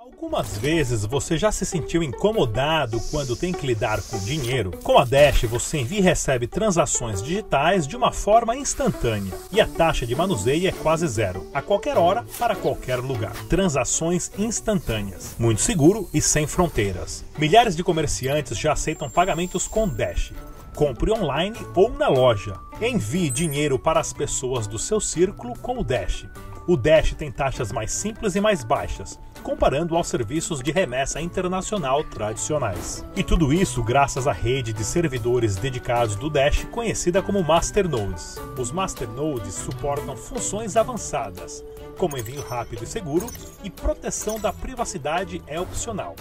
Algumas vezes você já se sentiu incomodado quando tem que lidar com dinheiro? Com a Dash você envia e recebe transações digitais de uma forma instantânea e a taxa de manuseio é quase zero, a qualquer hora, para qualquer lugar. Transações instantâneas, muito seguro e sem fronteiras. Milhares de comerciantes já aceitam pagamentos com Dash. Compre online ou na loja. Envie dinheiro para as pessoas do seu círculo com o Dash. O Dash tem taxas mais simples e mais baixas comparando aos serviços de remessa internacional tradicionais. E tudo isso graças à rede de servidores dedicados do Dash, conhecida como Masternodes. Os Masternodes suportam funções avançadas, como envio rápido e seguro, e proteção da privacidade é opcional.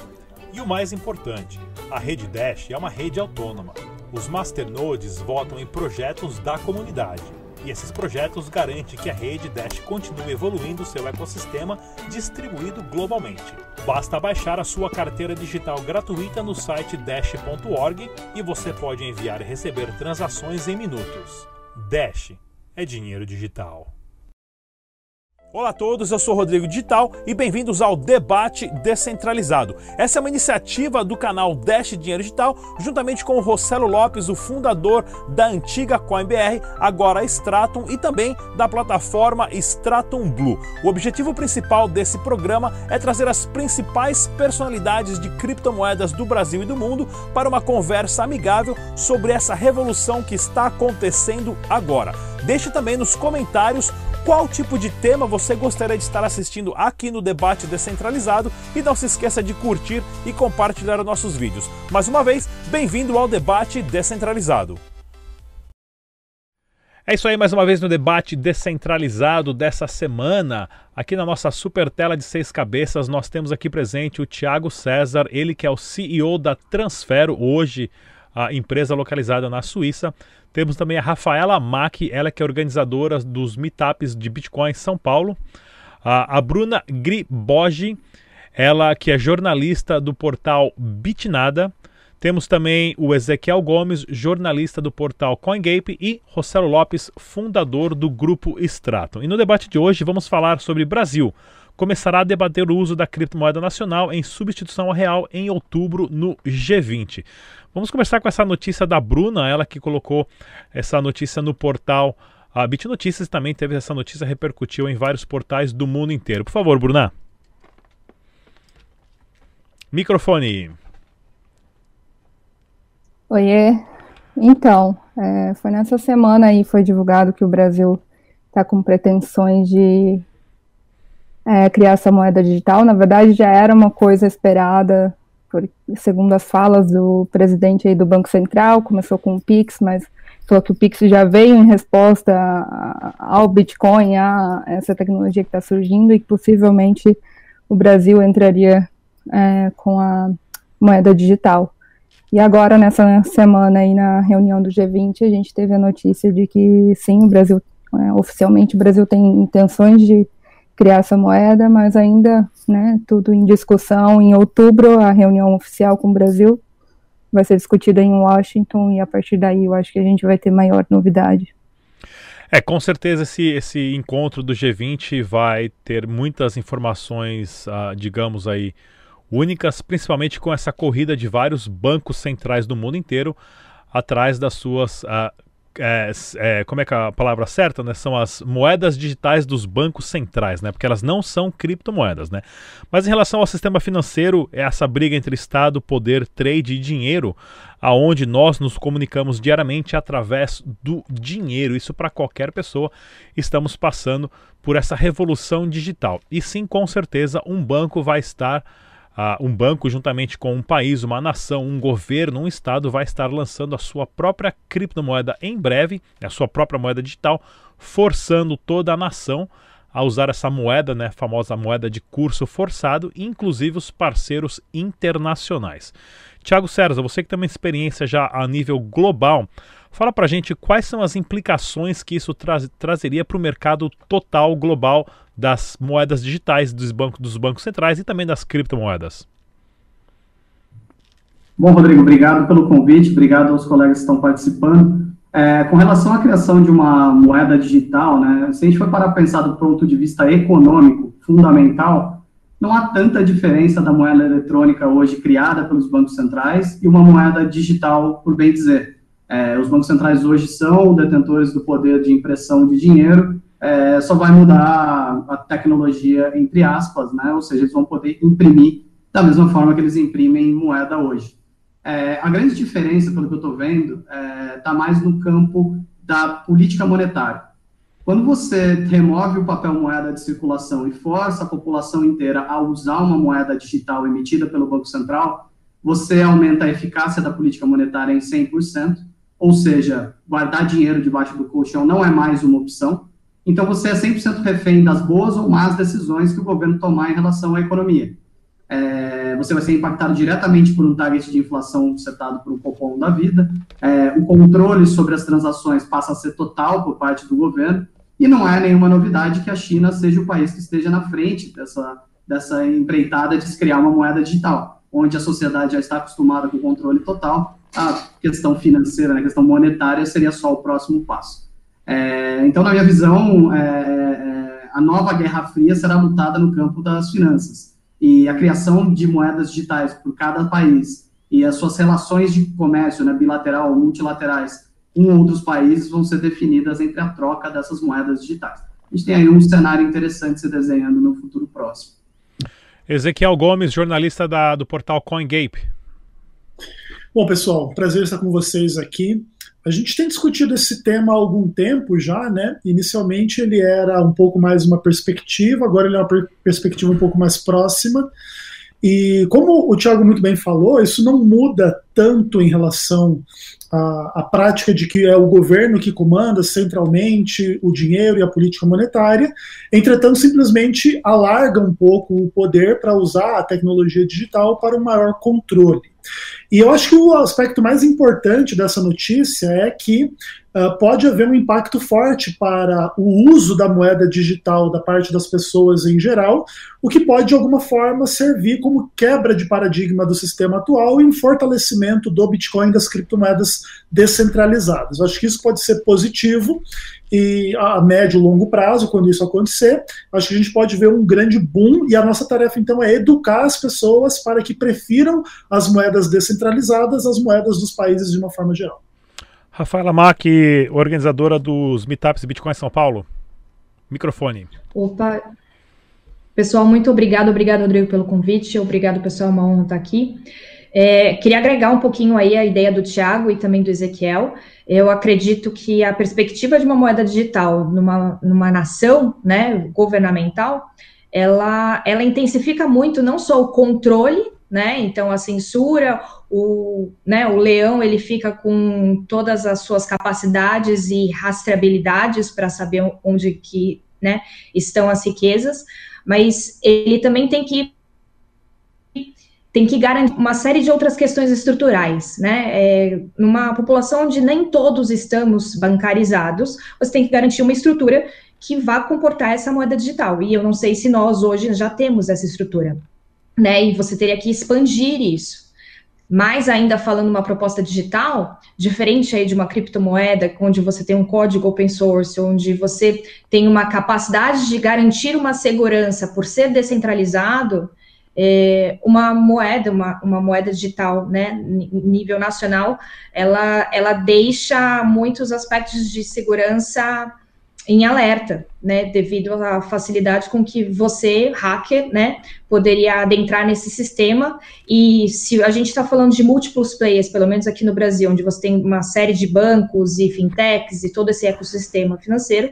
E o mais importante, a rede Dash é uma rede autônoma. Os Masternodes votam em projetos da comunidade e esses projetos garantem que a rede Dash continue evoluindo seu ecossistema distribuído globalmente. Basta baixar a sua carteira digital gratuita no site dash.org e você pode enviar e receber transações em minutos. Dash é dinheiro digital. Olá a todos, eu sou Rodrigo Digital e bem-vindos ao Debate Descentralizado. Essa é uma iniciativa do canal Dash Dinheiro Digital, juntamente com o Rossello Lopes, o fundador da antiga CoinBR, agora Stratum, e também da plataforma Stratum Blue. O objetivo principal desse programa é trazer as principais personalidades de criptomoedas do Brasil e do mundo para uma conversa amigável sobre essa revolução que está acontecendo agora. Deixe também nos comentários qual tipo de tema você gostaria de estar assistindo aqui no Debate Descentralizado e não se esqueça de curtir e compartilhar nossos vídeos. Mais uma vez, bem-vindo ao Debate Descentralizado. É isso aí, mais uma vez no debate descentralizado dessa semana. Aqui na nossa super tela de seis cabeças, nós temos aqui presente o Thiago César, ele que é o CEO da Transfero, hoje a empresa localizada na Suíça. Temos também a Rafaela Mack, ela que é organizadora dos meetups de Bitcoin São Paulo. A, a Bruna Gribogi, ela que é jornalista do portal Bitnada. Temos também o Ezequiel Gomes, jornalista do portal CoinGape, e Rossello Lopes, fundador do grupo Stratum. E no debate de hoje vamos falar sobre Brasil. Começará a debater o uso da criptomoeda nacional em substituição ao real em outubro no G20. Vamos começar com essa notícia da Bruna, ela que colocou essa notícia no portal. A Bit Notícias também teve essa notícia, repercutiu em vários portais do mundo inteiro. Por favor, Bruna. Microfone. Oiê. Então, é, foi nessa semana aí foi divulgado que o Brasil está com pretensões de é, criar essa moeda digital. Na verdade, já era uma coisa esperada por, segundo as falas do presidente aí do Banco Central, começou com o Pix, mas falou que o Pix já veio em resposta ao Bitcoin, a essa tecnologia que está surgindo e possivelmente o Brasil entraria é, com a moeda digital. E agora, nessa semana aí na reunião do G20, a gente teve a notícia de que sim, o Brasil, é, oficialmente o Brasil tem intenções de criar essa moeda, mas ainda, né, tudo em discussão. Em outubro, a reunião oficial com o Brasil vai ser discutida em Washington e a partir daí eu acho que a gente vai ter maior novidade. É, com certeza esse, esse encontro do G20 vai ter muitas informações, uh, digamos aí, únicas, principalmente com essa corrida de vários bancos centrais do mundo inteiro atrás das suas uh, é, é, como é que é a palavra certa, né? São as moedas digitais dos bancos centrais, né? Porque elas não são criptomoedas, né? Mas em relação ao sistema financeiro, é essa briga entre Estado, poder, trade e dinheiro, aonde nós nos comunicamos diariamente através do dinheiro. Isso para qualquer pessoa. Estamos passando por essa revolução digital. E sim, com certeza, um banco vai estar Uh, um banco, juntamente com um país, uma nação, um governo, um estado, vai estar lançando a sua própria criptomoeda em breve, a sua própria moeda digital, forçando toda a nação a usar essa moeda, né, famosa moeda de curso forçado, inclusive os parceiros internacionais. Tiago César, você que tem uma experiência já a nível global, fala para gente quais são as implicações que isso tra trazeria para o mercado total global das moedas digitais dos bancos, dos bancos centrais e também das criptomoedas. Bom, Rodrigo, obrigado pelo convite, obrigado aos colegas que estão participando. É, com relação à criação de uma moeda digital, né, se a gente for para pensar do ponto de vista econômico, fundamental, não há tanta diferença da moeda eletrônica hoje criada pelos bancos centrais e uma moeda digital, por bem dizer. É, os bancos centrais hoje são detentores do poder de impressão de dinheiro, é, só vai mudar a tecnologia, entre aspas, né? ou seja, eles vão poder imprimir da mesma forma que eles imprimem moeda hoje. É, a grande diferença, pelo que eu estou vendo, está é, mais no campo da política monetária. Quando você remove o papel moeda de circulação e força a população inteira a usar uma moeda digital emitida pelo Banco Central, você aumenta a eficácia da política monetária em 100%, ou seja, guardar dinheiro debaixo do colchão não é mais uma opção. Então você é 100% refém das boas ou más decisões que o governo tomar em relação à economia. É, você vai ser impactado diretamente por um target de inflação setado por um cupom da vida. É, o controle sobre as transações passa a ser total por parte do governo. E não é nenhuma novidade que a China seja o país que esteja na frente dessa, dessa empreitada de se criar uma moeda digital, onde a sociedade já está acostumada com o controle total, a questão financeira, né, a questão monetária seria só o próximo passo. É, então, na minha visão, é, é, a nova Guerra Fria será lutada no campo das finanças. E a criação de moedas digitais por cada país e as suas relações de comércio, né, bilateral, multilaterais, com outros países vão ser definidas entre a troca dessas moedas digitais. A gente tem aí um cenário interessante se desenhando no futuro próximo. Ezequiel Gomes, jornalista da, do portal CoinGape. Bom, pessoal, prazer estar com vocês aqui. A gente tem discutido esse tema há algum tempo já, né? Inicialmente ele era um pouco mais uma perspectiva, agora ele é uma per perspectiva um pouco mais próxima. E como o Tiago muito bem falou, isso não muda tanto em relação à, à, prática de que é o governo que comanda centralmente o dinheiro e a política monetária, entretanto, simplesmente alarga um pouco o poder para usar a tecnologia digital para um maior controle. E eu acho que o aspecto mais importante dessa notícia é que uh, pode haver um impacto forte para o uso da moeda digital da parte das pessoas em geral, o que pode de alguma forma servir como quebra de paradigma do sistema atual e um fortalecimento do Bitcoin das criptomoedas descentralizadas. Eu acho que isso pode ser positivo e a médio e longo prazo, quando isso acontecer, acho que a gente pode ver um grande boom e a nossa tarefa então é educar as pessoas para que prefiram as moedas descentralizadas às moedas dos países de uma forma geral. Rafaela Mack, organizadora dos Meetups Bitcoin São Paulo. Microfone. Opa. Pessoal, muito obrigado. Obrigado, Rodrigo, pelo convite. Obrigado, pessoal. É uma honra estar aqui. É, queria agregar um pouquinho aí a ideia do Tiago e também do Ezequiel. Eu acredito que a perspectiva de uma moeda digital numa, numa nação né, governamental, ela, ela intensifica muito não só o controle, né? Então a censura, o, né, o leão ele fica com todas as suas capacidades e rastreabilidades para saber onde que né, estão as riquezas, mas ele também tem que tem que garantir uma série de outras questões estruturais, né? É, numa população onde nem todos estamos bancarizados, você tem que garantir uma estrutura que vá comportar essa moeda digital. E eu não sei se nós hoje já temos essa estrutura, né? E você teria que expandir isso. Mais ainda falando uma proposta digital, diferente aí de uma criptomoeda, onde você tem um código open source, onde você tem uma capacidade de garantir uma segurança por ser descentralizado, é, uma moeda, uma, uma moeda digital, né, nível nacional, ela, ela deixa muitos aspectos de segurança em alerta, né, devido à facilidade com que você, hacker, né, poderia adentrar nesse sistema, e se a gente está falando de múltiplos players, pelo menos aqui no Brasil, onde você tem uma série de bancos e fintechs e todo esse ecossistema financeiro,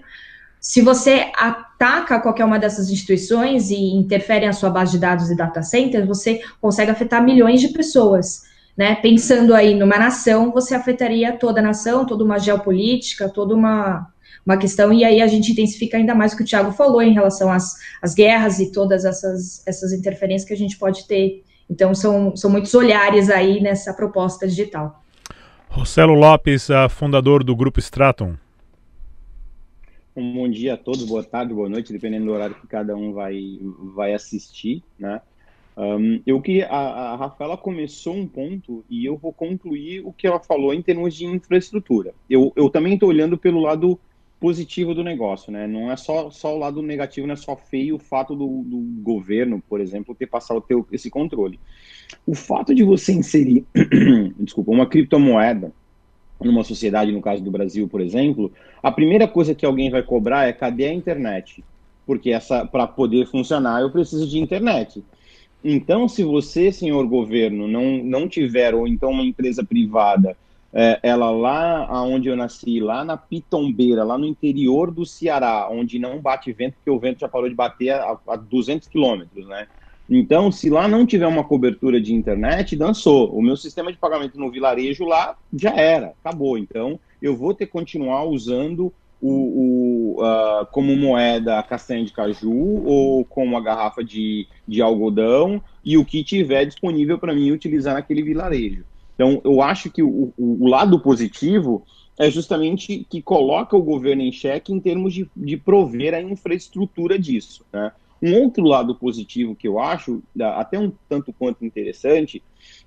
se você ataca qualquer uma dessas instituições e interfere na sua base de dados e data centers, você consegue afetar milhões de pessoas. Né? Pensando aí numa nação, você afetaria toda a nação, toda uma geopolítica, toda uma, uma questão, e aí a gente intensifica ainda mais o que o Tiago falou em relação às, às guerras e todas essas, essas interferências que a gente pode ter. Então, são, são muitos olhares aí nessa proposta digital. Rossello Lopes, fundador do Grupo Stratum. Um bom dia a todos, boa tarde, boa noite, dependendo do horário que cada um vai, vai assistir, né? Um, eu que a, a Rafaela começou um ponto e eu vou concluir o que ela falou em termos de infraestrutura. Eu, eu também estou olhando pelo lado positivo do negócio, né? Não é só, só o lado negativo, não é só feio o fato do, do governo, por exemplo, ter passado ter esse controle. O fato de você inserir, desculpa, uma criptomoeda numa sociedade, no caso do Brasil, por exemplo, a primeira coisa que alguém vai cobrar é cadê a internet? Porque essa para poder funcionar eu preciso de internet. Então, se você, senhor governo, não, não tiver, ou então uma empresa privada, é, ela lá onde eu nasci, lá na Pitombeira, lá no interior do Ceará, onde não bate vento, porque o vento já parou de bater a, a 200 quilômetros, né? Então, se lá não tiver uma cobertura de internet, dançou. O meu sistema de pagamento no vilarejo lá já era, acabou. Então, eu vou ter que continuar usando o, o uh, como moeda a castanha de caju ou como a garrafa de, de algodão e o que tiver disponível para mim utilizar naquele vilarejo. Então, eu acho que o, o, lado positivo é justamente que coloca o governo em xeque em termos de, de prover a infraestrutura disso, né? Um outro lado positivo que eu acho, até um tanto quanto interessante,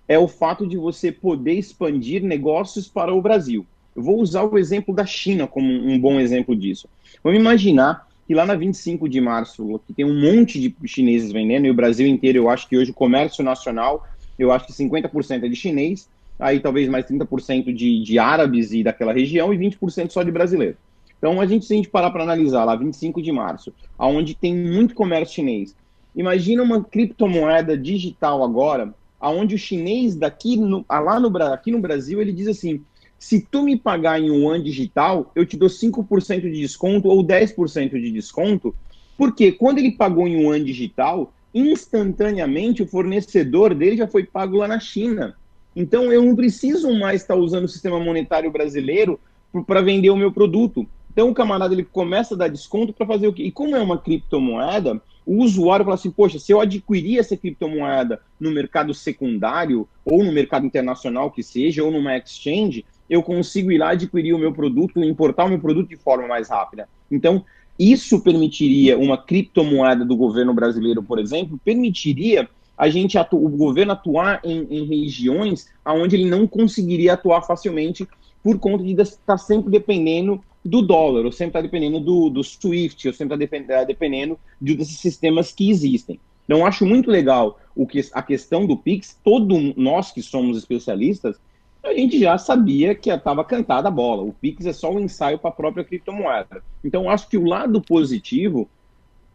é o fato de você poder expandir negócios para o Brasil. Eu vou usar o exemplo da China como um bom exemplo disso. Vamos imaginar que lá na 25 de março, que tem um monte de chineses vendendo, e o Brasil inteiro, eu acho que hoje o comércio nacional, eu acho que 50% é de chinês, aí talvez mais 30% de, de árabes e daquela região, e 20% só de brasileiro. Então, a gente, se a gente parar para analisar lá, 25 de março, aonde tem muito comércio chinês, imagina uma criptomoeda digital agora, aonde o chinês daqui no, lá no, aqui no Brasil, ele diz assim, se tu me pagar em yuan digital, eu te dou 5% de desconto ou 10% de desconto, porque quando ele pagou em yuan digital, instantaneamente o fornecedor dele já foi pago lá na China. Então eu não preciso mais estar usando o sistema monetário brasileiro para vender o meu produto. Então o camarada ele começa a dar desconto para fazer o quê? E como é uma criptomoeda, o usuário fala assim: poxa, se eu adquirir essa criptomoeda no mercado secundário, ou no mercado internacional que seja, ou numa exchange, eu consigo ir lá adquirir o meu produto, importar o meu produto de forma mais rápida. Então, isso permitiria uma criptomoeda do governo brasileiro, por exemplo, permitiria a gente o governo atuar em, em regiões onde ele não conseguiria atuar facilmente por conta de estar sempre dependendo do dólar, ou sempre está dependendo do, do SWIFT, ou sempre está dependendo de, desses sistemas que existem. Então, acho muito legal o que, a questão do Pix, todos nós que somos especialistas, a gente já sabia que estava cantada a bola. O Pix é só um ensaio para a própria criptomoeda. Então, acho que o lado positivo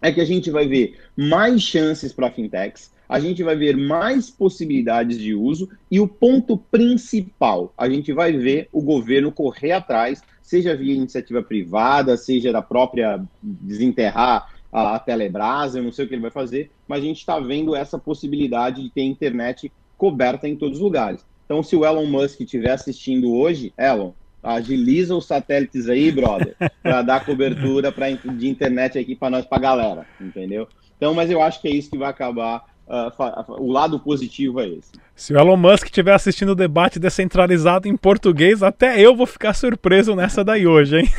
é que a gente vai ver mais chances para fintechs, a gente vai ver mais possibilidades de uso e o ponto principal, a gente vai ver o governo correr atrás, seja via iniciativa privada, seja da própria desenterrar a Telebrás, eu não sei o que ele vai fazer, mas a gente está vendo essa possibilidade de ter internet coberta em todos os lugares. Então, se o Elon Musk estiver assistindo hoje, Elon, agiliza os satélites aí, brother, para dar cobertura pra, de internet aqui para nós, para galera, entendeu? Então, mas eu acho que é isso que vai acabar Uh, o lado positivo é esse. Se o Elon Musk estiver assistindo o debate descentralizado em português, até eu vou ficar surpreso nessa daí hoje, hein?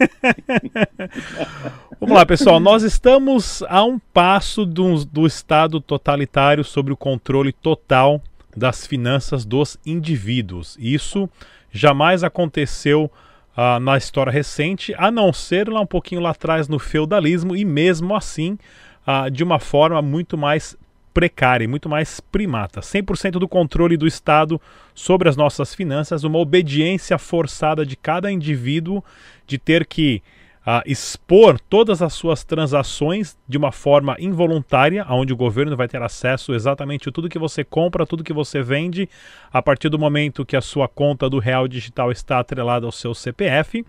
Vamos lá, pessoal. Nós estamos a um passo do, do Estado totalitário sobre o controle total das finanças dos indivíduos. Isso jamais aconteceu uh, na história recente, a não ser lá um pouquinho lá atrás no feudalismo, e mesmo assim, uh, de uma forma muito mais precária e muito mais primata. 100% do controle do Estado sobre as nossas finanças, uma obediência forçada de cada indivíduo de ter que uh, expor todas as suas transações de uma forma involuntária, onde o governo vai ter acesso exatamente a tudo que você compra, tudo que você vende, a partir do momento que a sua conta do real digital está atrelada ao seu CPF,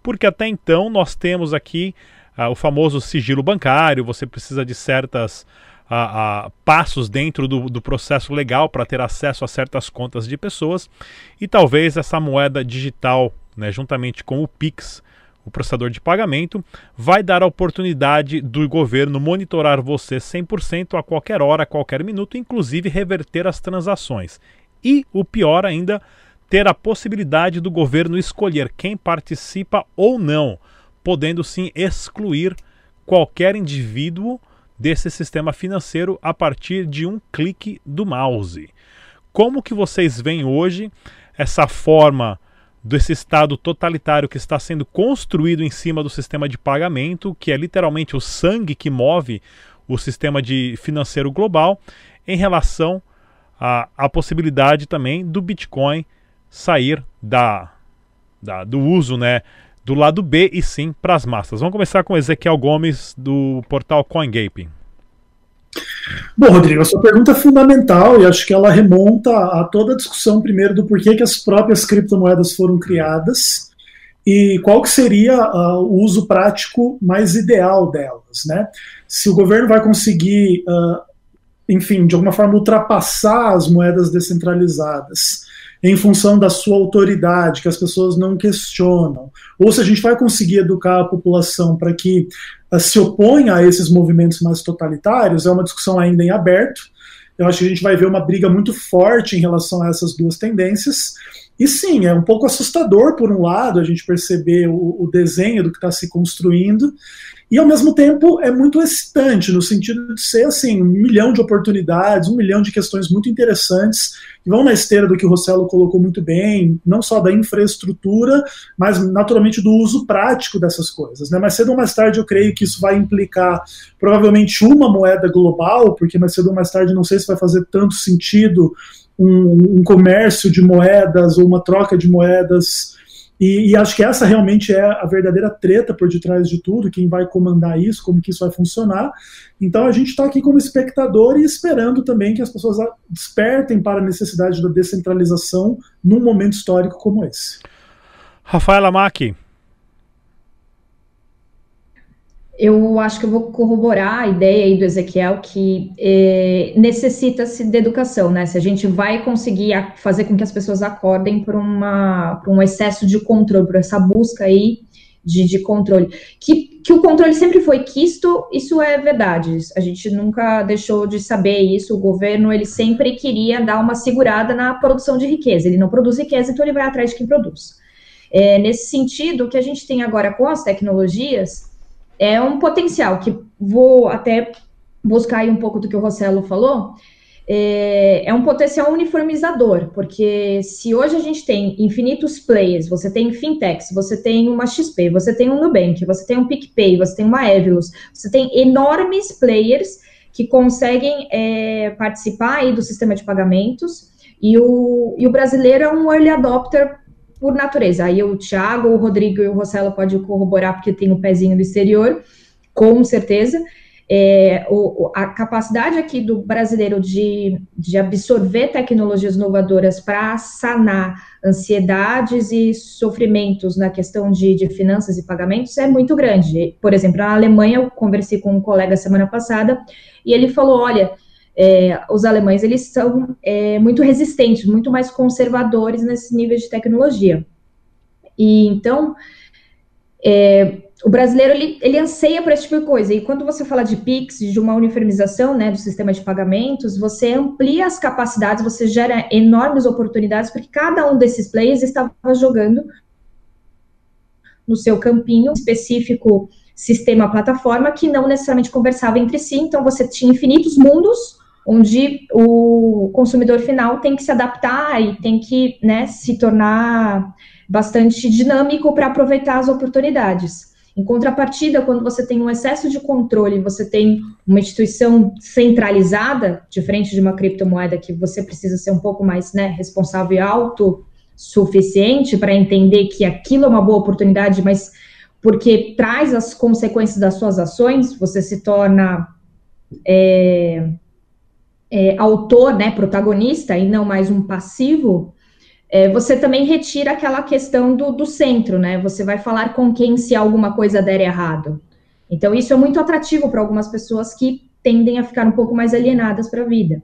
porque até então nós temos aqui uh, o famoso sigilo bancário, você precisa de certas a, a passos dentro do, do processo legal para ter acesso a certas contas de pessoas e talvez essa moeda digital, né, juntamente com o Pix, o processador de pagamento, vai dar a oportunidade do governo monitorar você 100% a qualquer hora, a qualquer minuto, inclusive reverter as transações. E o pior ainda, ter a possibilidade do governo escolher quem participa ou não, podendo sim excluir qualquer indivíduo desse sistema financeiro a partir de um clique do mouse. Como que vocês veem hoje essa forma desse Estado totalitário que está sendo construído em cima do sistema de pagamento, que é literalmente o sangue que move o sistema de financeiro global, em relação à, possibilidade também do Bitcoin sair da, da, do uso né, do lado B e sim para as massas. Vamos começar com Ezequiel Gomes do portal CoinGaping. Bom, Rodrigo, a sua pergunta é fundamental e acho que ela remonta a toda a discussão primeiro do porquê que as próprias criptomoedas foram criadas e qual que seria uh, o uso prático mais ideal delas, né? Se o governo vai conseguir, uh, enfim, de alguma forma ultrapassar as moedas descentralizadas em função da sua autoridade, que as pessoas não questionam, ou se a gente vai conseguir educar a população para que uh, se oponha a esses movimentos mais totalitários, é uma discussão ainda em aberto. Eu acho que a gente vai ver uma briga muito forte em relação a essas duas tendências. E sim, é um pouco assustador, por um lado, a gente perceber o, o desenho do que está se construindo, e ao mesmo tempo é muito excitante, no sentido de ser assim, um milhão de oportunidades, um milhão de questões muito interessantes, que vão na esteira do que o Rossello colocou muito bem, não só da infraestrutura, mas naturalmente do uso prático dessas coisas. Né? Mais cedo ou mais tarde eu creio que isso vai implicar provavelmente uma moeda global, porque mais cedo ou mais tarde não sei se vai fazer tanto sentido um, um comércio de moedas ou uma troca de moedas e, e, acho que essa realmente é a verdadeira treta por detrás de tudo, quem vai comandar isso, como que isso vai funcionar. Então a gente está aqui como espectador e esperando também que as pessoas despertem para a necessidade da descentralização num momento histórico como esse. Rafaela Mack, eu acho que eu vou corroborar a ideia aí do Ezequiel que é, necessita-se de educação, né? Se a gente vai conseguir fazer com que as pessoas acordem para um excesso de controle, por essa busca aí de, de, controle. Que, que o controle sempre foi quisto, isso é verdade. A gente nunca deixou de saber isso. O governo, ele sempre queria dar uma segurada na produção de riqueza. Ele não produz riqueza, então ele vai atrás de quem produz. É, nesse sentido, o que a gente tem agora com as tecnologias é um potencial que vou até buscar aí um pouco do que o Rossello falou, é, é, um potencial uniformizador, porque se hoje a gente tem infinitos players, você tem fintechs, você tem uma XP, você tem um Nubank, você tem um PicPay, você tem uma Evilus, você tem enormes players que conseguem é, participar aí do sistema de pagamentos, e o, e o brasileiro é um early adopter por natureza. Aí o Thiago, o Rodrigo e o Rossello podem corroborar, porque tem o pezinho do exterior, com certeza. É, o, a capacidade aqui do brasileiro de, de absorver tecnologias inovadoras para sanar ansiedades e sofrimentos na questão de, de finanças e pagamentos é muito grande. Por exemplo, na Alemanha, eu conversei com um colega semana passada e ele falou: olha é, os alemães eles são é, muito resistentes, muito mais conservadores nesse nível de tecnologia. E então é, o brasileiro ele, ele anseia por esse tipo de coisa. E quando você fala de PIX, de uma uniformização né, do sistema de pagamentos, você amplia as capacidades, você gera enormes oportunidades, porque cada um desses players estava jogando no seu campinho específico sistema plataforma que não necessariamente conversava entre si, então você tinha infinitos mundos onde o consumidor final tem que se adaptar e tem que né, se tornar bastante dinâmico para aproveitar as oportunidades. Em contrapartida, quando você tem um excesso de controle, você tem uma instituição centralizada, diferente de uma criptomoeda que você precisa ser um pouco mais né, responsável e autossuficiente para entender que aquilo é uma boa oportunidade, mas porque traz as consequências das suas ações, você se torna é, é, autor, né, protagonista, e não mais um passivo, é, você também retira aquela questão do, do centro, né? Você vai falar com quem se alguma coisa der errado. Então, isso é muito atrativo para algumas pessoas que tendem a ficar um pouco mais alienadas para a vida.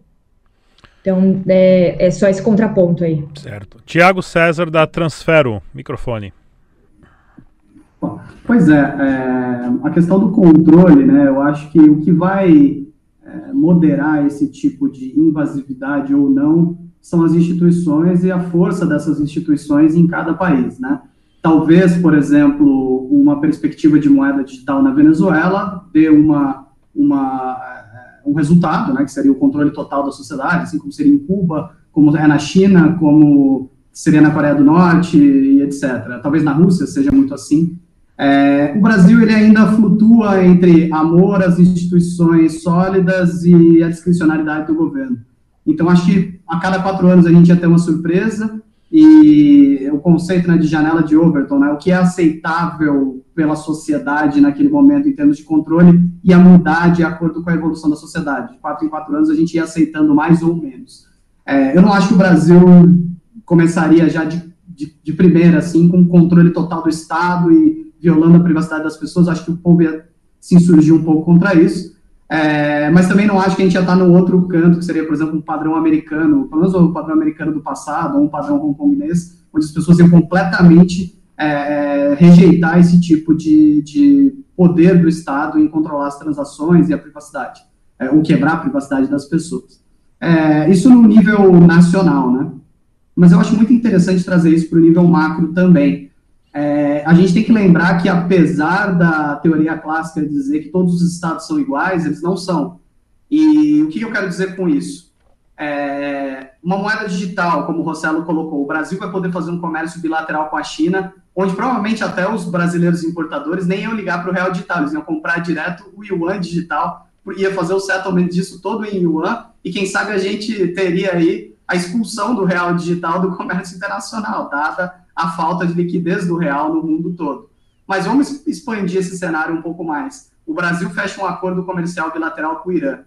Então, é, é, só esse contraponto aí. Certo. Tiago César, da Transfero, microfone. Pois é, é, a questão do controle, né? Eu acho que o que vai é, moderar esse tipo de invasividade ou não são as instituições e a força dessas instituições em cada país, né? Talvez, por exemplo, uma perspectiva de moeda digital na Venezuela dê uma, uma, é, um resultado, né, que seria o controle total da sociedade, assim como seria em Cuba, como é na China, como seria na Coreia do Norte e etc. Talvez na Rússia seja muito assim. É, o Brasil ele ainda flutua entre amor às instituições sólidas e a discricionalidade do governo. Então, acho que a cada quatro anos a gente ia ter uma surpresa, e o conceito né, de janela de Overton, né, o que é aceitável pela sociedade naquele momento em termos de controle, ia mudar de acordo com a evolução da sociedade. De quatro em quatro anos a gente ia aceitando mais ou menos. É, eu não acho que o Brasil começaria já de, de, de primeira, assim, com controle total do Estado e violando a privacidade das pessoas. Acho que o povo ia se insurgir um pouco contra isso. É, mas também não acho que a gente já está no outro canto, que seria, por exemplo, um padrão americano, pelo menos o padrão americano do passado, ou um padrão hongkonguês, onde as pessoas iam completamente é, rejeitar esse tipo de, de, poder do Estado em controlar as transações e a privacidade, é, ou quebrar a privacidade das pessoas. É, isso no nível nacional, né? Mas eu acho muito interessante trazer isso para o nível macro também. É, a gente tem que lembrar que, apesar da teoria clássica dizer que todos os estados são iguais, eles não são. E o que eu quero dizer com isso? É, uma moeda digital, como o Rossello colocou, o Brasil vai poder fazer um comércio bilateral com a China, onde provavelmente até os brasileiros importadores nem iam ligar para o real digital, eles iam comprar direto o yuan digital, ia fazer o settlement disso todo em yuan, e quem sabe a gente teria aí a expulsão do real digital do comércio internacional, dada a falta de liquidez do real no mundo todo. Mas vamos expandir esse cenário um pouco mais. O Brasil fecha um acordo comercial bilateral com o Irã.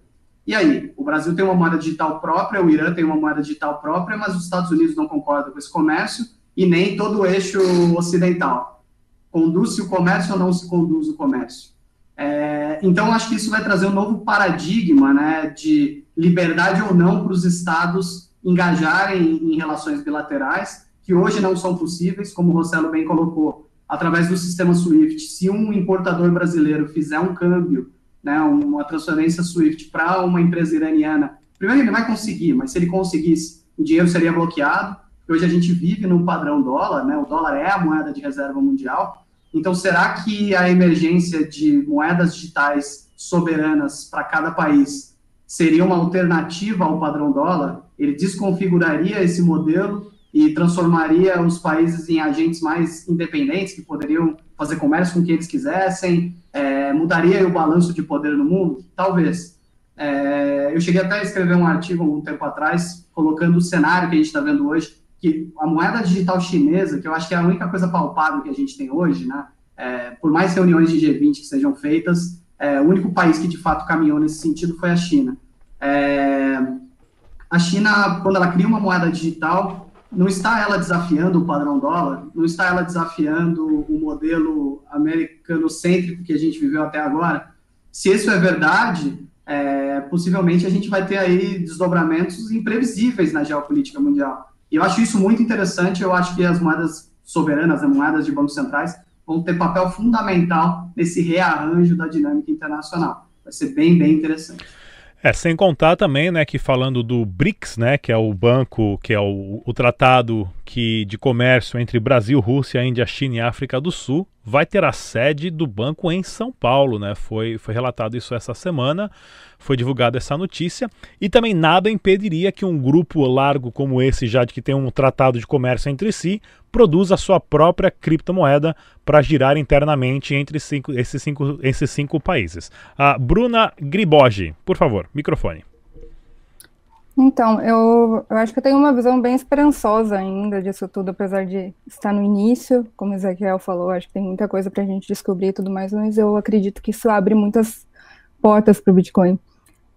E aí? O Brasil tem uma moeda digital própria, o Irã tem uma moeda digital própria, mas os Estados Unidos não concordam com esse comércio e nem todo o eixo ocidental. Conduz-se o comércio ou não se conduz o comércio? É, então, acho que isso vai trazer um novo paradigma né, de liberdade ou não para os estados engajarem em relações bilaterais que hoje não são possíveis, como o Rossello bem colocou, através do sistema SWIFT. Se um importador brasileiro fizer um câmbio, né, uma transferência SWIFT para uma empresa iraniana, primeiro ele vai conseguir, mas se ele conseguisse, o dinheiro seria bloqueado. Hoje a gente vive num padrão dólar, né, o dólar é a moeda de reserva mundial. Então, será que a emergência de moedas digitais soberanas para cada país seria uma alternativa ao padrão dólar? Ele desconfiguraria esse modelo e transformaria os países em agentes mais independentes, que poderiam fazer comércio com quem eles quisessem, é, mudaria o balanço de poder no mundo? Talvez. É, eu cheguei até a escrever um artigo um tempo atrás, colocando o cenário que a gente está vendo hoje, que a moeda digital chinesa, que eu acho que é a única coisa palpável que a gente tem hoje, né? É, por mais reuniões de G20 que sejam feitas, é, o único país que de fato caminhou nesse sentido foi a China. É, a China, quando ela cria uma moeda digital, não está ela desafiando o padrão dólar, não está ela desafiando o modelo americano-cêntrico que a gente viveu até agora. Se isso é verdade, é, possivelmente a gente vai ter aí desdobramentos imprevisíveis na geopolítica mundial. E eu acho isso muito interessante, eu acho que as moedas soberanas, as moedas de bancos centrais, vão ter papel fundamental nesse rearranjo da dinâmica internacional. Vai ser bem, bem interessante. É, sem contar também, né, que falando do BRICS, né, que é o banco, que é o, o tratado que, de comércio entre Brasil, Rússia, Índia, China e África do Sul, vai ter a sede do banco em São Paulo, né? Foi, foi relatado isso essa semana, foi divulgada essa notícia, e também nada impediria que um grupo largo como esse, já de que tem um tratado de comércio entre si, produza a sua própria criptomoeda para girar internamente entre cinco, esses, cinco, esses cinco países. A Bruna Gribogi, por favor, microfone. Então, eu, eu acho que eu tenho uma visão bem esperançosa ainda disso tudo, apesar de estar no início, como o Ezequiel falou, acho que tem muita coisa para a gente descobrir e tudo mais, mas eu acredito que isso abre muitas portas para o Bitcoin.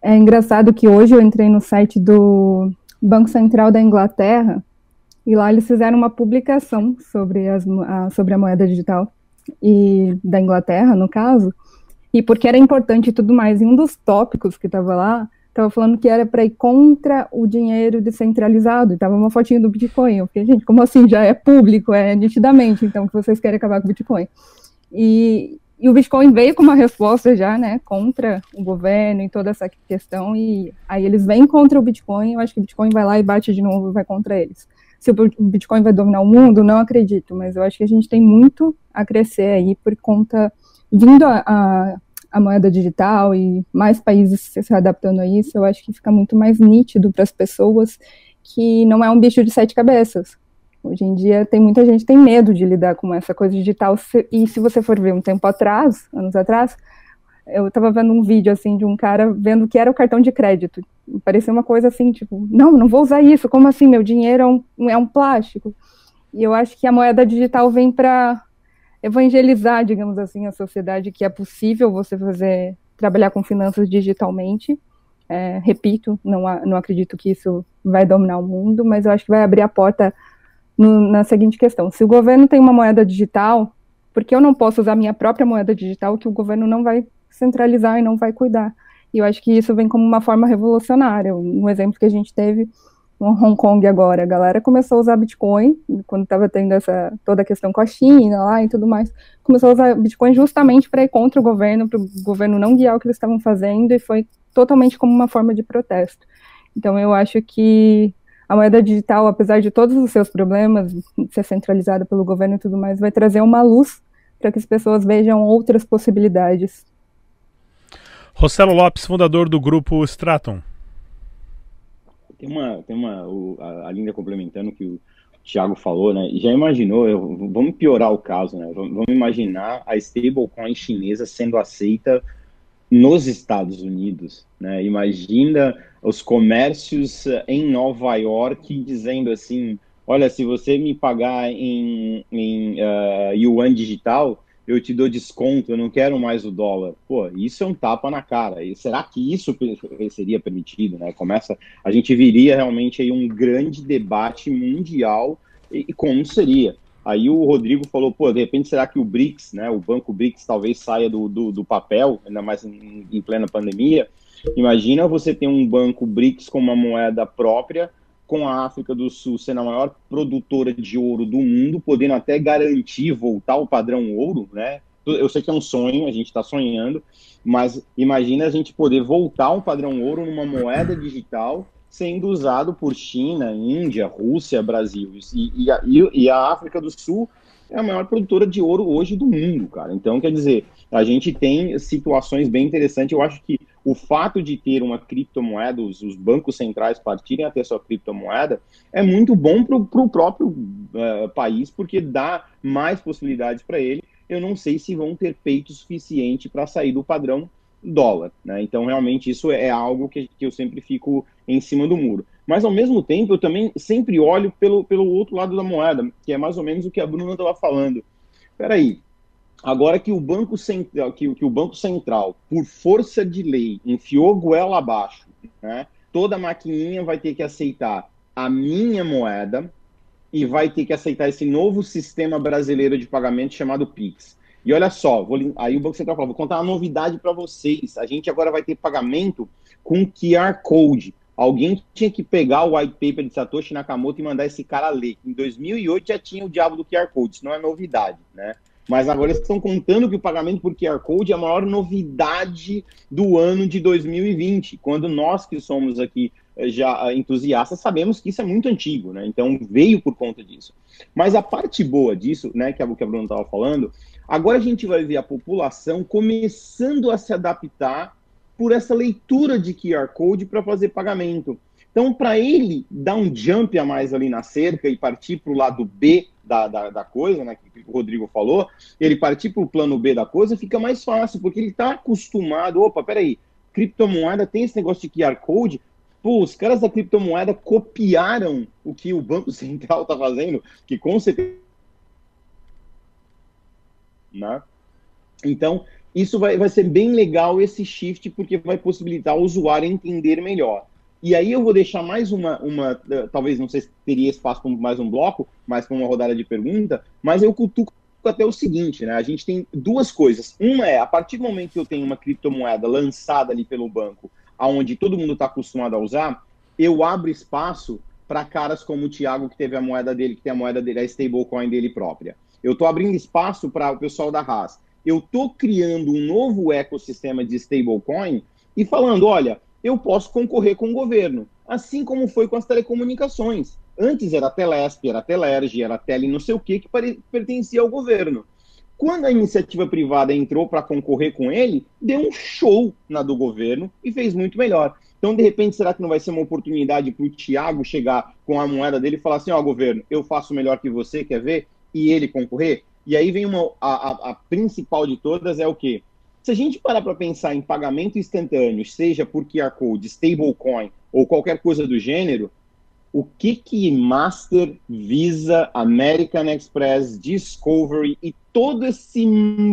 É engraçado que hoje eu entrei no site do Banco Central da Inglaterra e lá eles fizeram uma publicação sobre, as, a, sobre a moeda digital e da Inglaterra, no caso, e porque era importante e tudo mais. E um dos tópicos que estava lá estava falando que era para ir contra o dinheiro descentralizado, e tava uma fotinha do Bitcoin. Eu fiquei, gente, como assim? Já é público, é nitidamente, então, que vocês querem acabar com o Bitcoin. E, e o Bitcoin veio com uma resposta já, né, contra o governo e toda essa questão, e aí eles vêm contra o Bitcoin, eu acho que o Bitcoin vai lá e bate de novo e vai contra eles. Se o Bitcoin vai dominar o mundo, não acredito, mas eu acho que a gente tem muito a crescer aí por conta, vindo a, a a moeda digital e mais países se adaptando a isso, eu acho que fica muito mais nítido para as pessoas que não é um bicho de sete cabeças, Hoje em dia tem muita gente tem medo de lidar com essa coisa digital e se você for ver um tempo atrás, anos atrás, eu estava vendo um vídeo assim de um cara vendo que era o cartão de crédito. Parecia uma coisa assim, tipo, não, não vou usar isso. Como assim? Meu dinheiro é um, é um plástico. E eu acho que a moeda digital vem para evangelizar, digamos assim, a sociedade que é possível você fazer trabalhar com finanças digitalmente. É, repito, não, não acredito que isso vai dominar o mundo, mas eu acho que vai abrir a porta no, na seguinte questão: se o governo tem uma moeda digital, por que eu não posso usar minha própria moeda digital que o governo não vai centralizar e não vai cuidar? E eu acho que isso vem como uma forma revolucionária. Um exemplo que a gente teve Hong Kong agora, a galera começou a usar Bitcoin, quando estava tendo essa toda a questão com a China lá e tudo mais, começou a usar Bitcoin justamente para ir contra o governo, para o governo não guiar o que eles estavam fazendo, e foi totalmente como uma forma de protesto. Então eu acho que a moeda digital, apesar de todos os seus problemas, ser centralizada pelo governo e tudo mais, vai trazer uma luz para que as pessoas vejam outras possibilidades. Rossello Lopes, fundador do grupo Stratum. Tem uma, tem uma o, a, a Linda complementando que o Thiago falou, né? Já imaginou, eu, vamos piorar o caso, né? Vamos, vamos imaginar a stablecoin chinesa sendo aceita nos Estados Unidos, né? Imagina os comércios em Nova York dizendo assim, olha, se você me pagar em, em uh, yuan digital, eu te dou desconto, eu não quero mais o dólar. Pô, isso é um tapa na cara. E será que isso seria permitido, né? Começa, a gente viria realmente aí um grande debate mundial e, e como seria. Aí o Rodrigo falou, pô, de repente será que o BRICS, né, o banco BRICS talvez saia do, do, do papel, ainda mais em, em plena pandemia. Imagina você ter um banco BRICS com uma moeda própria, com a África do Sul sendo a maior produtora de ouro do mundo, podendo até garantir voltar ao padrão ouro, né? Eu sei que é um sonho, a gente está sonhando, mas imagina a gente poder voltar ao padrão ouro numa moeda digital sendo usado por China, Índia, Rússia, Brasil. E, e, a, e, a, África do Sul é a maior produtora de ouro hoje do mundo, cara. Então, quer dizer, a gente tem situações bem interessantes. Eu acho que o fato de ter uma criptomoeda, os, os bancos centrais partirem a ter sua criptomoeda, é muito bom para o próprio uh, país, porque dá mais possibilidades para ele. Eu não sei se vão ter peito suficiente para sair do padrão dólar. Né? Então, realmente, isso é algo que, que eu sempre fico em cima do muro. Mas, ao mesmo tempo, eu também sempre olho pelo, pelo outro lado da moeda, que é mais ou menos o que a Bruna estava falando. Espera aí, Agora que o Banco Central, que, que, o Banco Central, por força de lei, enfiou goela abaixo, né? Toda maquininha vai ter que aceitar a minha moeda e vai ter que aceitar esse novo sistema brasileiro de pagamento chamado Pix. E olha só, vou, aí o Banco Central falou, vou contar uma novidade para vocês. A gente agora vai ter pagamento com QR Code. Alguém tinha que pegar o white paper de Satoshi Nakamoto e mandar esse cara ler. Em 2008 já tinha o diabo do QR Code, isso não é novidade, né? Mas agora eles estão contando que o pagamento por QR Code é a maior novidade do ano de 2020, quando nós que somos aqui já eh, entusiastas sabemos que isso é muito antigo, né? Então veio por conta disso. Mas a parte boa disso, né, que é o que a Bruna estava falando, agora a gente vai ver a população começando a se adaptar por essa leitura de QR Code para fazer pagamento. Então, para ele dar um jump a mais ali na cerca e partir para o lado B da, da, da, coisa, né, que o Rodrigo falou, ele partir para o plano B da coisa, fica mais fácil, porque ele está acostumado. Opa, peraí, criptomoeda tem esse negócio de QR Code. Pô, os caras da criptomoeda copiaram o que o Banco Central está fazendo, que com certeza. Né? Então, isso vai, vai ser bem legal esse shift, porque vai possibilitar o usuário entender melhor. E aí eu vou deixar mais uma, uma talvez não sei se teria espaço para mais um bloco, mais para uma rodada de pergunta, mas eu cutuco até o seguinte, né? A gente tem duas coisas. Uma é, a partir do momento que eu tenho uma criptomoeda lançada ali pelo banco, aonde todo mundo está acostumado a usar, eu abro espaço para caras como o Thiago, que teve a moeda dele, que tem a moeda dele, a stablecoin dele própria. Eu estou abrindo espaço para o pessoal da Haas. Eu estou criando um novo ecossistema de stablecoin e falando, olha, eu posso concorrer com o governo, assim como foi com as telecomunicações. Antes era Telesp, era Telerge, era Tele não sei o que, que pertencia ao governo. Quando a iniciativa privada entrou para concorrer com ele, deu um show na do governo e fez muito melhor. Então, de repente, será que não vai ser uma oportunidade para o Tiago chegar com a moeda dele e falar assim: ó, oh, governo, eu faço melhor que você, quer ver? E ele concorrer? E aí vem uma. A, a, a principal de todas é o quê? Se a gente parar para pensar em pagamento instantâneo, seja por QR Code, stablecoin ou qualquer coisa do gênero, o que que Master, Visa, American Express, Discovery e todo esse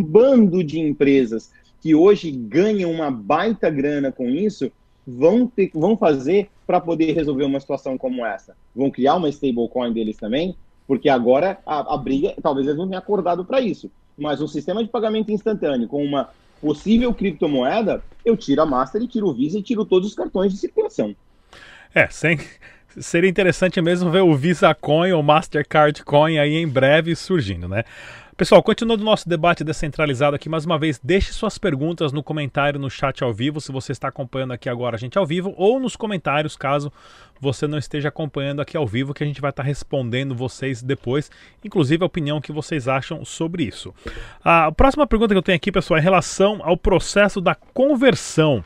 bando de empresas que hoje ganham uma baita grana com isso vão, ter, vão fazer para poder resolver uma situação como essa? Vão criar uma stablecoin deles também? Porque agora a, a briga, talvez eles não tenham acordado para isso. Mas um sistema de pagamento instantâneo com uma possível criptomoeda, eu tiro a Master e tiro o Visa e tiro todos os cartões de circulação. É, sem, seria interessante mesmo ver o Visa Coin ou Mastercard Coin aí em breve surgindo, né? Pessoal, continuando o nosso debate descentralizado aqui, mais uma vez, deixe suas perguntas no comentário no chat ao vivo, se você está acompanhando aqui agora a gente ao vivo, ou nos comentários, caso você não esteja acompanhando aqui ao vivo, que a gente vai estar respondendo vocês depois, inclusive a opinião que vocês acham sobre isso. A próxima pergunta que eu tenho aqui, pessoal, é em relação ao processo da conversão.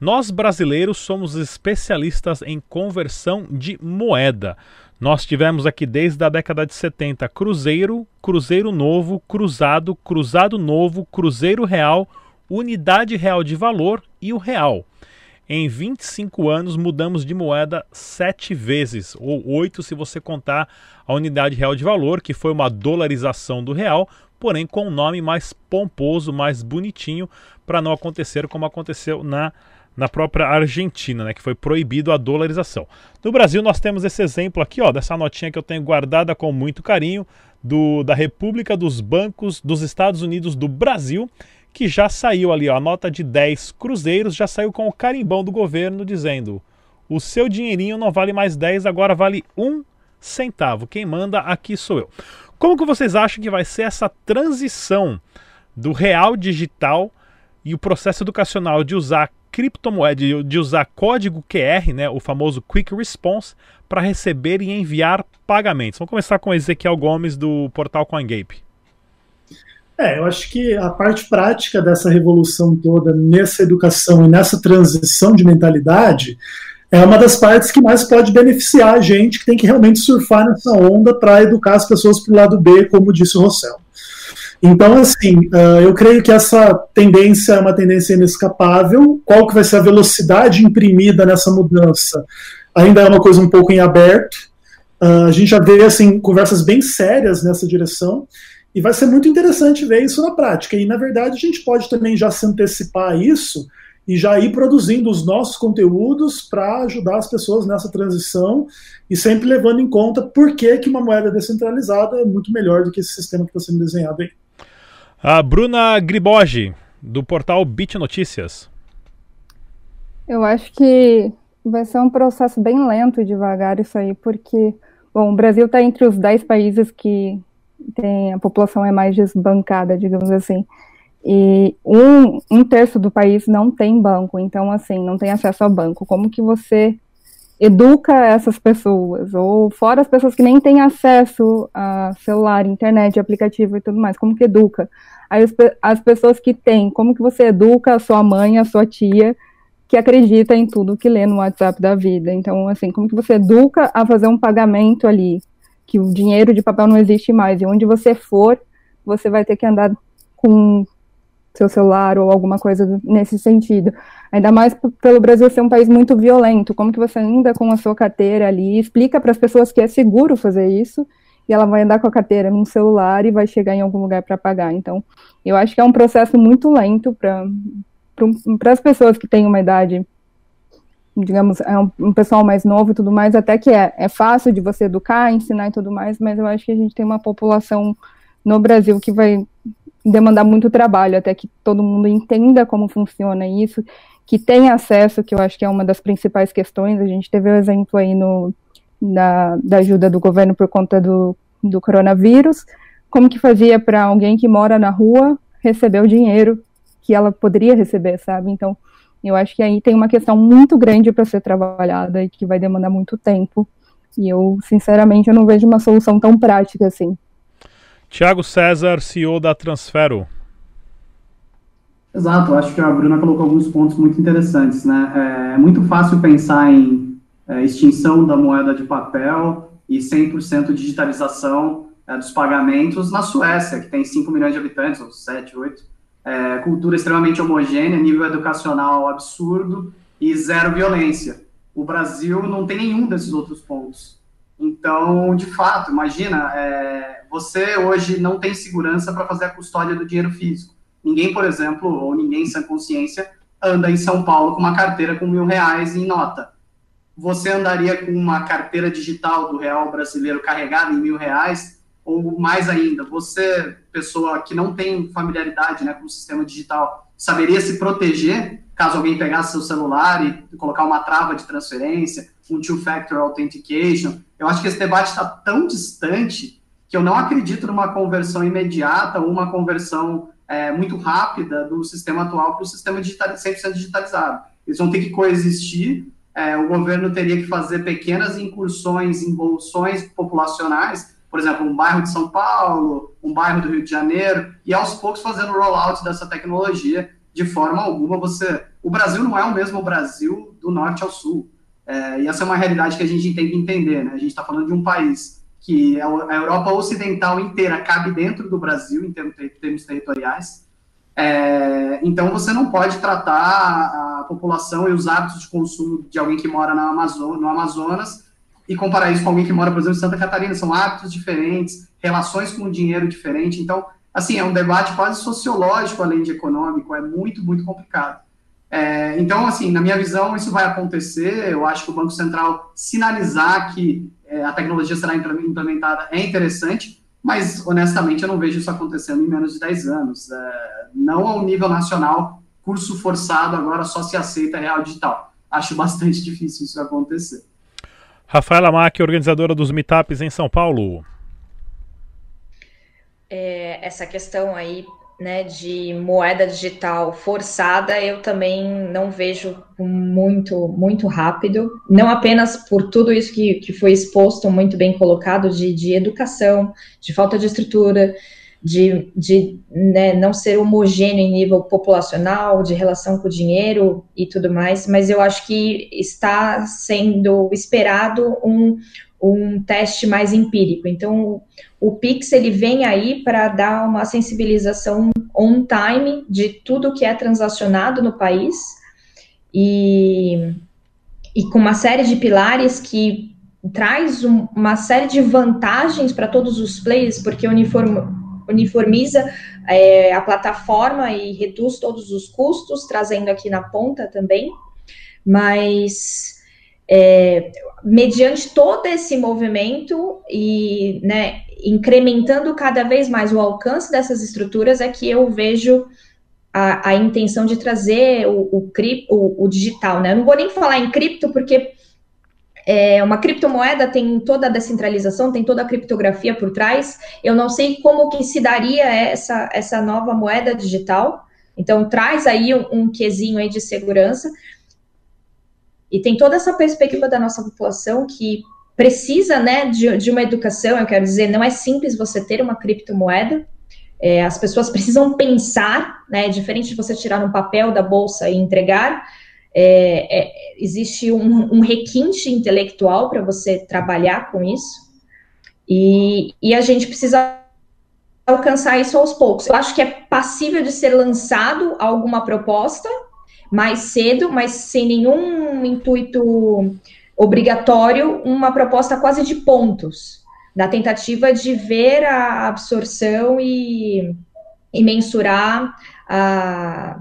Nós brasileiros somos especialistas em conversão de moeda. Nós tivemos aqui desde a década de 70 Cruzeiro, Cruzeiro Novo, Cruzado, Cruzado Novo, Cruzeiro Real, Unidade Real de Valor e o Real. Em 25 anos mudamos de moeda sete vezes, ou oito se você contar a unidade real de valor, que foi uma dolarização do real, porém com um nome mais pomposo, mais bonitinho, para não acontecer como aconteceu na na própria Argentina, né, que foi proibido a dolarização. No Brasil nós temos esse exemplo aqui, ó, dessa notinha que eu tenho guardada com muito carinho do, da República dos Bancos dos Estados Unidos do Brasil, que já saiu ali, ó, a nota de 10 cruzeiros já saiu com o carimbão do governo dizendo: "O seu dinheirinho não vale mais 10, agora vale um centavo. Quem manda aqui sou eu." Como que vocês acham que vai ser essa transição do real digital e o processo educacional de usar criptomoeda, de, de usar código QR, né, o famoso Quick Response, para receber e enviar pagamentos. Vamos começar com Ezequiel Gomes do portal CoinGape. É, eu acho que a parte prática dessa revolução toda nessa educação e nessa transição de mentalidade é uma das partes que mais pode beneficiar a gente que tem que realmente surfar nessa onda para educar as pessoas para o lado B, como disse o Rossell. Então, assim, uh, eu creio que essa tendência é uma tendência inescapável. Qual que vai ser a velocidade imprimida nessa mudança? Ainda é uma coisa um pouco em aberto. Uh, a gente já vê, assim, conversas bem sérias nessa direção. E vai ser muito interessante ver isso na prática. E, na verdade, a gente pode também já se antecipar a isso e já ir produzindo os nossos conteúdos para ajudar as pessoas nessa transição e sempre levando em conta por que, que uma moeda descentralizada é muito melhor do que esse sistema que está sendo desenhado aí. A Bruna Griboge, do portal Bit Notícias. Eu acho que vai ser um processo bem lento e devagar isso aí, porque, bom, o Brasil está entre os 10 países que tem, a população é mais desbancada, digamos assim. E um, um terço do país não tem banco, então, assim, não tem acesso ao banco. Como que você educa essas pessoas, ou fora as pessoas que nem têm acesso a celular, internet, aplicativo e tudo mais, como que educa? Aí as, as pessoas que têm, como que você educa a sua mãe, a sua tia, que acredita em tudo que lê no WhatsApp da vida? Então, assim, como que você educa a fazer um pagamento ali, que o dinheiro de papel não existe mais, e onde você for, você vai ter que andar com seu celular ou alguma coisa nesse sentido. Ainda mais pelo Brasil ser um país muito violento. Como que você anda com a sua carteira ali? Explica para as pessoas que é seguro fazer isso e ela vai andar com a carteira num celular e vai chegar em algum lugar para pagar. Então, eu acho que é um processo muito lento para para as pessoas que têm uma idade, digamos, é um, um, pessoal mais novo e tudo mais, até que é, é fácil de você educar, ensinar e tudo mais, mas eu acho que a gente tem uma população no Brasil que vai demandar muito trabalho até que todo mundo entenda como funciona isso, que tenha acesso, que eu acho que é uma das principais questões. A gente teve o um exemplo aí no, da, da ajuda do governo por conta do, do coronavírus, como que fazia para alguém que mora na rua receber o dinheiro que ela poderia receber, sabe? Então, eu acho que aí tem uma questão muito grande para ser trabalhada e que vai demandar muito tempo. E eu, sinceramente, eu não vejo uma solução tão prática assim. Tiago César, CEO da Transfero. Exato, acho que a Bruna colocou alguns pontos muito interessantes, né? É muito fácil pensar em é, extinção da moeda de papel e 100% digitalização é, dos pagamentos na Suécia, que tem 5 milhões de habitantes, ou 7, 8, é, cultura extremamente homogênea, nível educacional absurdo e zero violência. O Brasil não tem nenhum desses outros pontos. Então, de fato, imagina, é, você hoje não tem segurança para fazer a custódia do dinheiro físico. Ninguém, por exemplo, ou ninguém sem consciência, anda em São Paulo com uma carteira com mil reais em nota. Você andaria com uma carteira digital do real brasileiro carregada em mil reais? Ou mais ainda, você, pessoa que não tem familiaridade né, com o sistema digital, saberia se proteger caso alguém pegasse seu celular e colocar uma trava de transferência, um two-factor authentication? Eu acho que esse debate está tão distante que eu não acredito numa conversão imediata ou uma conversão é, muito rápida do sistema atual para o sistema digital, 100% digitalizado. Eles vão ter que coexistir, é, o governo teria que fazer pequenas incursões, involuções populacionais, por exemplo, um bairro de São Paulo, um bairro do Rio de Janeiro, e aos poucos fazendo o rollout dessa tecnologia, de forma alguma você... O Brasil não é o mesmo Brasil do norte ao sul, é, e essa é uma realidade que a gente tem que entender, né? A gente está falando de um país que a Europa Ocidental inteira cabe dentro do Brasil, em termos, territoriais. É, então, você não pode tratar a população e os hábitos de consumo de alguém que mora na Amazônia, no Amazonas e comparar isso com alguém que mora, por exemplo, em Santa Catarina. São hábitos diferentes, relações com o dinheiro diferentes. Então, assim, é um debate quase sociológico, além de econômico. É muito, muito complicado. É, então, assim, na minha visão, isso vai acontecer. Eu acho que o Banco Central sinalizar que é, a tecnologia será implementada é interessante, mas honestamente eu não vejo isso acontecendo em menos de 10 anos. É, não ao nível nacional, curso forçado agora só se aceita real digital. Acho bastante difícil isso acontecer. Rafaela Mack, organizadora dos Meetups em São Paulo. É, essa questão aí né, de moeda digital forçada, eu também não vejo muito, muito rápido, não apenas por tudo isso que, que foi exposto, muito bem colocado, de, de educação, de falta de estrutura, de, de né, não ser homogêneo em nível populacional, de relação com o dinheiro e tudo mais, mas eu acho que está sendo esperado um, um teste mais empírico. Então, o Pix ele vem aí para dar uma sensibilização on time de tudo que é transacionado no país e, e com uma série de pilares que traz um, uma série de vantagens para todos os players, porque uniform, uniformiza é, a plataforma e reduz todos os custos, trazendo aqui na ponta também, mas é, mediante todo esse movimento e né, incrementando cada vez mais o alcance dessas estruturas, é que eu vejo a, a intenção de trazer o, o, o, o, digital. Né? Eu não vou nem falar em cripto, porque é, uma criptomoeda tem toda a descentralização, tem toda a criptografia por trás. Eu não sei como que se daria essa, essa nova moeda digital. Então, traz aí um, um quesinho aí de segurança, e tem toda essa perspectiva da nossa população que precisa né, de, de uma educação, eu quero dizer, não é simples você ter uma criptomoeda, é, as pessoas precisam pensar, né, diferente de você tirar um papel da bolsa e entregar, é, é, existe um, um, requinte intelectual para você trabalhar com isso, e, e a gente precisa alcançar isso aos poucos. Eu acho que é passível de ser lançado alguma proposta, mais cedo, mas sem nenhum intuito obrigatório, uma proposta quase de pontos, na tentativa de ver a absorção e, e mensurar a,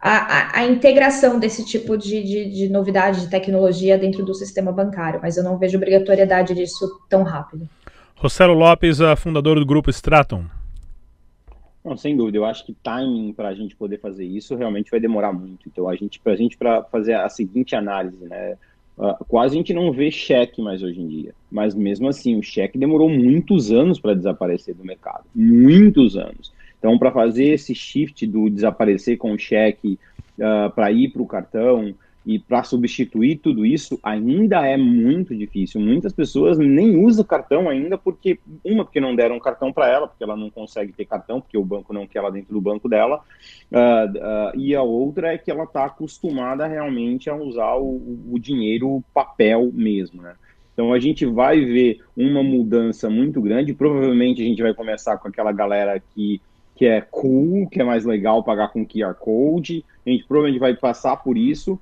a, a, integração desse tipo de, de, de, novidade, de tecnologia dentro do sistema bancário, mas eu não vejo obrigatoriedade disso tão rápido. Rossello Lopes, fundador do grupo Stratum. Não, sem dúvida. Eu acho que timing para a gente poder fazer isso realmente vai demorar muito. Então, a gente, para a gente, para fazer a seguinte análise, né? Uh, quase a gente não vê cheque mais hoje em dia. Mas mesmo assim, o cheque demorou muitos anos para desaparecer do mercado. Muitos anos. Então, para fazer esse shift do desaparecer com o cheque uh, para ir para o cartão e para substituir tudo isso ainda é muito difícil. Muitas pessoas nem usam cartão ainda porque uma porque não deram cartão para ela, porque ela não consegue ter cartão, porque o banco não quer ela dentro do banco dela, uh, uh, e a outra é que ela está acostumada realmente a usar o, o dinheiro papel mesmo, né? Então a gente vai ver uma mudança muito grande. Provavelmente a gente vai começar com aquela galera que, que é cool, que é mais legal pagar com QR Code. A gente provavelmente vai passar por isso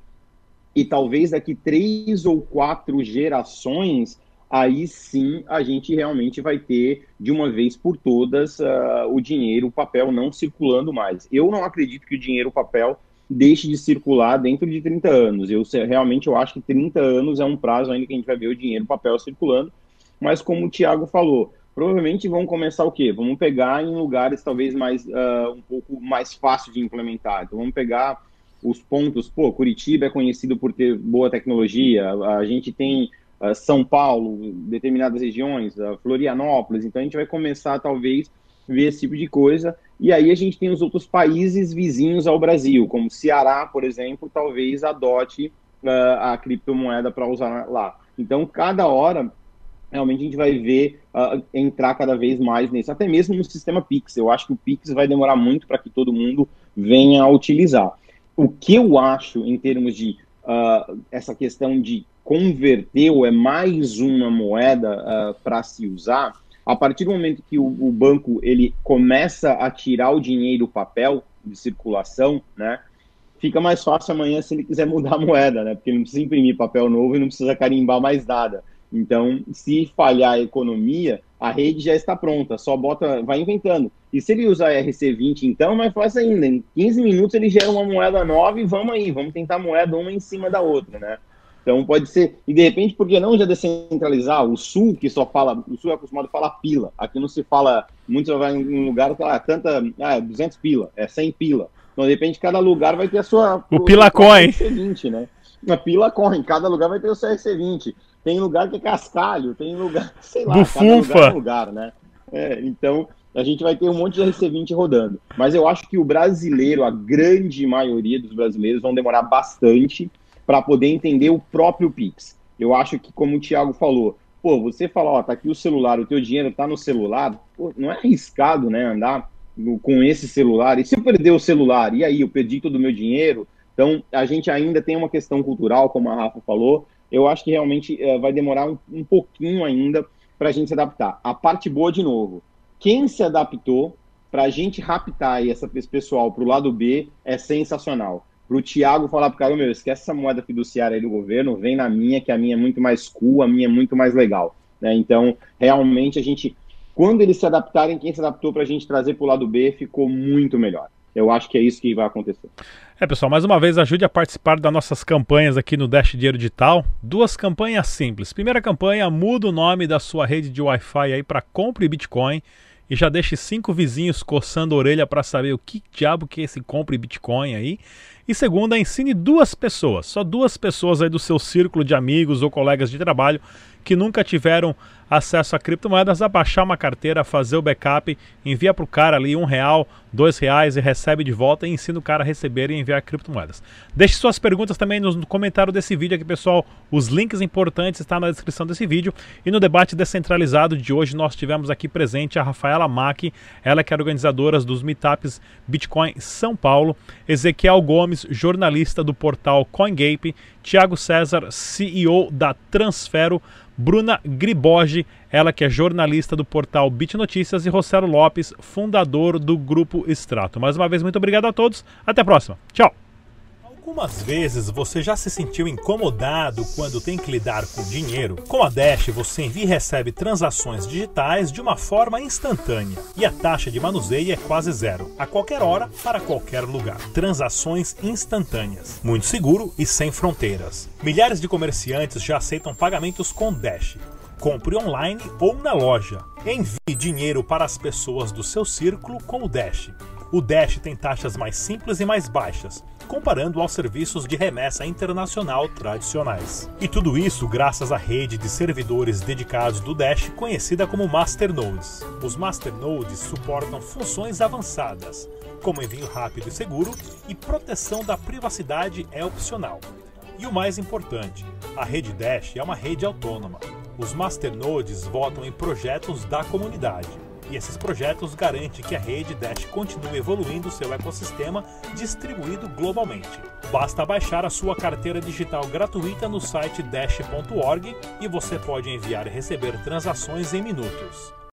e talvez daqui três ou quatro gerações, aí sim a gente realmente vai ter de uma vez por todas uh, o dinheiro, o papel não circulando mais. Eu não acredito que o dinheiro, o papel deixe de circular dentro de 30 anos. Eu realmente eu acho que 30 anos é um prazo ainda que a gente vai ver o dinheiro, o papel circulando. Mas como o Tiago falou, provavelmente vão começar o quê? Vamos pegar em lugares talvez mais uh, um pouco mais fácil de implementar. Então vamos pegar os pontos, pô, Curitiba é conhecido por ter boa tecnologia, a gente tem uh, São Paulo, determinadas regiões, uh, Florianópolis, então a gente vai começar talvez ver esse tipo de coisa, e aí a gente tem os outros países vizinhos ao Brasil, como Ceará, por exemplo, talvez adote uh, a criptomoeda para usar lá. Então, cada hora, realmente a gente vai ver uh, entrar cada vez mais nesse, até mesmo no sistema Pix. Eu acho que o Pix vai demorar muito para que todo mundo venha a utilizar o que eu acho em termos de uh, essa questão de converter ou é mais uma moeda uh, para se usar, a partir do momento que o, o, banco ele começa a tirar o dinheiro papel de circulação, né, fica mais fácil amanhã se ele quiser mudar a moeda, né, porque ele não precisa imprimir papel novo e não precisa carimbar mais nada. Então, se falhar a economia, a rede já está pronta, só bota, vai inventando. E se ele usar RC20, então, mais fácil ainda. Em 15 minutos ele gera uma moeda nova e vamos aí, vamos tentar moeda uma em cima da outra, né? Então pode ser, e de repente, por que não já descentralizar? O Sul, que só fala, o Sul é acostumado a falar pila, aqui não se fala, muito você vai em um lugar que ah, tanta, ah, 200 pila, é 100 pila. Então, de repente, cada lugar vai ter a sua. O Pila Coin. RC20, né? A Pila Coin, cada lugar vai ter o seu RC20. Tem lugar que é cascalho, tem lugar, sei lá, Bufufa. cada lugar é lugar, né? É, então, a gente vai ter um monte de RC20 rodando. Mas eu acho que o brasileiro, a grande maioria dos brasileiros, vão demorar bastante para poder entender o próprio Pix. Eu acho que, como o Thiago falou, pô, você fala, ó, tá aqui o celular, o teu dinheiro tá no celular, pô, não é arriscado, né, andar no, com esse celular. E se eu perder o celular, e aí, eu perdi todo o meu dinheiro? Então, a gente ainda tem uma questão cultural, como a Rafa falou, eu acho que realmente uh, vai demorar um, um pouquinho ainda para a gente se adaptar. A parte boa, de novo, quem se adaptou para a gente raptar essa, esse pessoal para o lado B é sensacional. Para o Thiago falar para o cara, meu, esquece essa moeda fiduciária aí do governo, vem na minha, que a minha é muito mais cool, a minha é muito mais legal. Né? Então, realmente, a gente, quando eles se adaptarem, quem se adaptou para a gente trazer para o lado B ficou muito melhor. Eu acho que é isso que vai acontecer. É, pessoal, mais uma vez ajude a participar das nossas campanhas aqui no Dash Dinheiro Digital. Duas campanhas simples. Primeira campanha, muda o nome da sua rede de Wi-Fi aí para compre Bitcoin e já deixe cinco vizinhos coçando a orelha para saber o que diabo que é esse compre Bitcoin aí. E segunda, ensine duas pessoas, só duas pessoas aí do seu círculo de amigos ou colegas de trabalho que nunca tiveram acesso a criptomoedas a baixar uma carteira, fazer o backup, envia para o cara ali um real, dois reais e recebe de volta e ensina o cara a receber e enviar criptomoedas. Deixe suas perguntas também no comentário desse vídeo aqui, pessoal. Os links importantes estão na descrição desse vídeo. E no debate descentralizado de hoje nós tivemos aqui presente a Rafaela Mack, ela que é organizadora dos meetups Bitcoin São Paulo, Ezequiel Gomes, jornalista do portal CoinGape, Tiago César, CEO da Transfero, Bruna Griboge, ela que é jornalista do portal Bit Notícias, e Rossello Lopes, fundador do Grupo Extrato. Mais uma vez, muito obrigado a todos. Até a próxima. Tchau. Algumas vezes você já se sentiu incomodado quando tem que lidar com dinheiro? Com a Dash você envia e recebe transações digitais de uma forma instantânea e a taxa de manuseio é quase zero, a qualquer hora, para qualquer lugar. Transações instantâneas, muito seguro e sem fronteiras. Milhares de comerciantes já aceitam pagamentos com Dash. Compre online ou na loja. Envie dinheiro para as pessoas do seu círculo com o Dash. O Dash tem taxas mais simples e mais baixas, comparando aos serviços de remessa internacional tradicionais. E tudo isso graças à rede de servidores dedicados do Dash, conhecida como Masternodes. Os Masternodes suportam funções avançadas, como envio rápido e seguro, e proteção da privacidade é opcional. E o mais importante, a rede Dash é uma rede autônoma. Os masternodes votam em projetos da comunidade. E esses projetos garantem que a rede Dash continue evoluindo seu ecossistema distribuído globalmente. Basta baixar a sua carteira digital gratuita no site dash.org e você pode enviar e receber transações em minutos.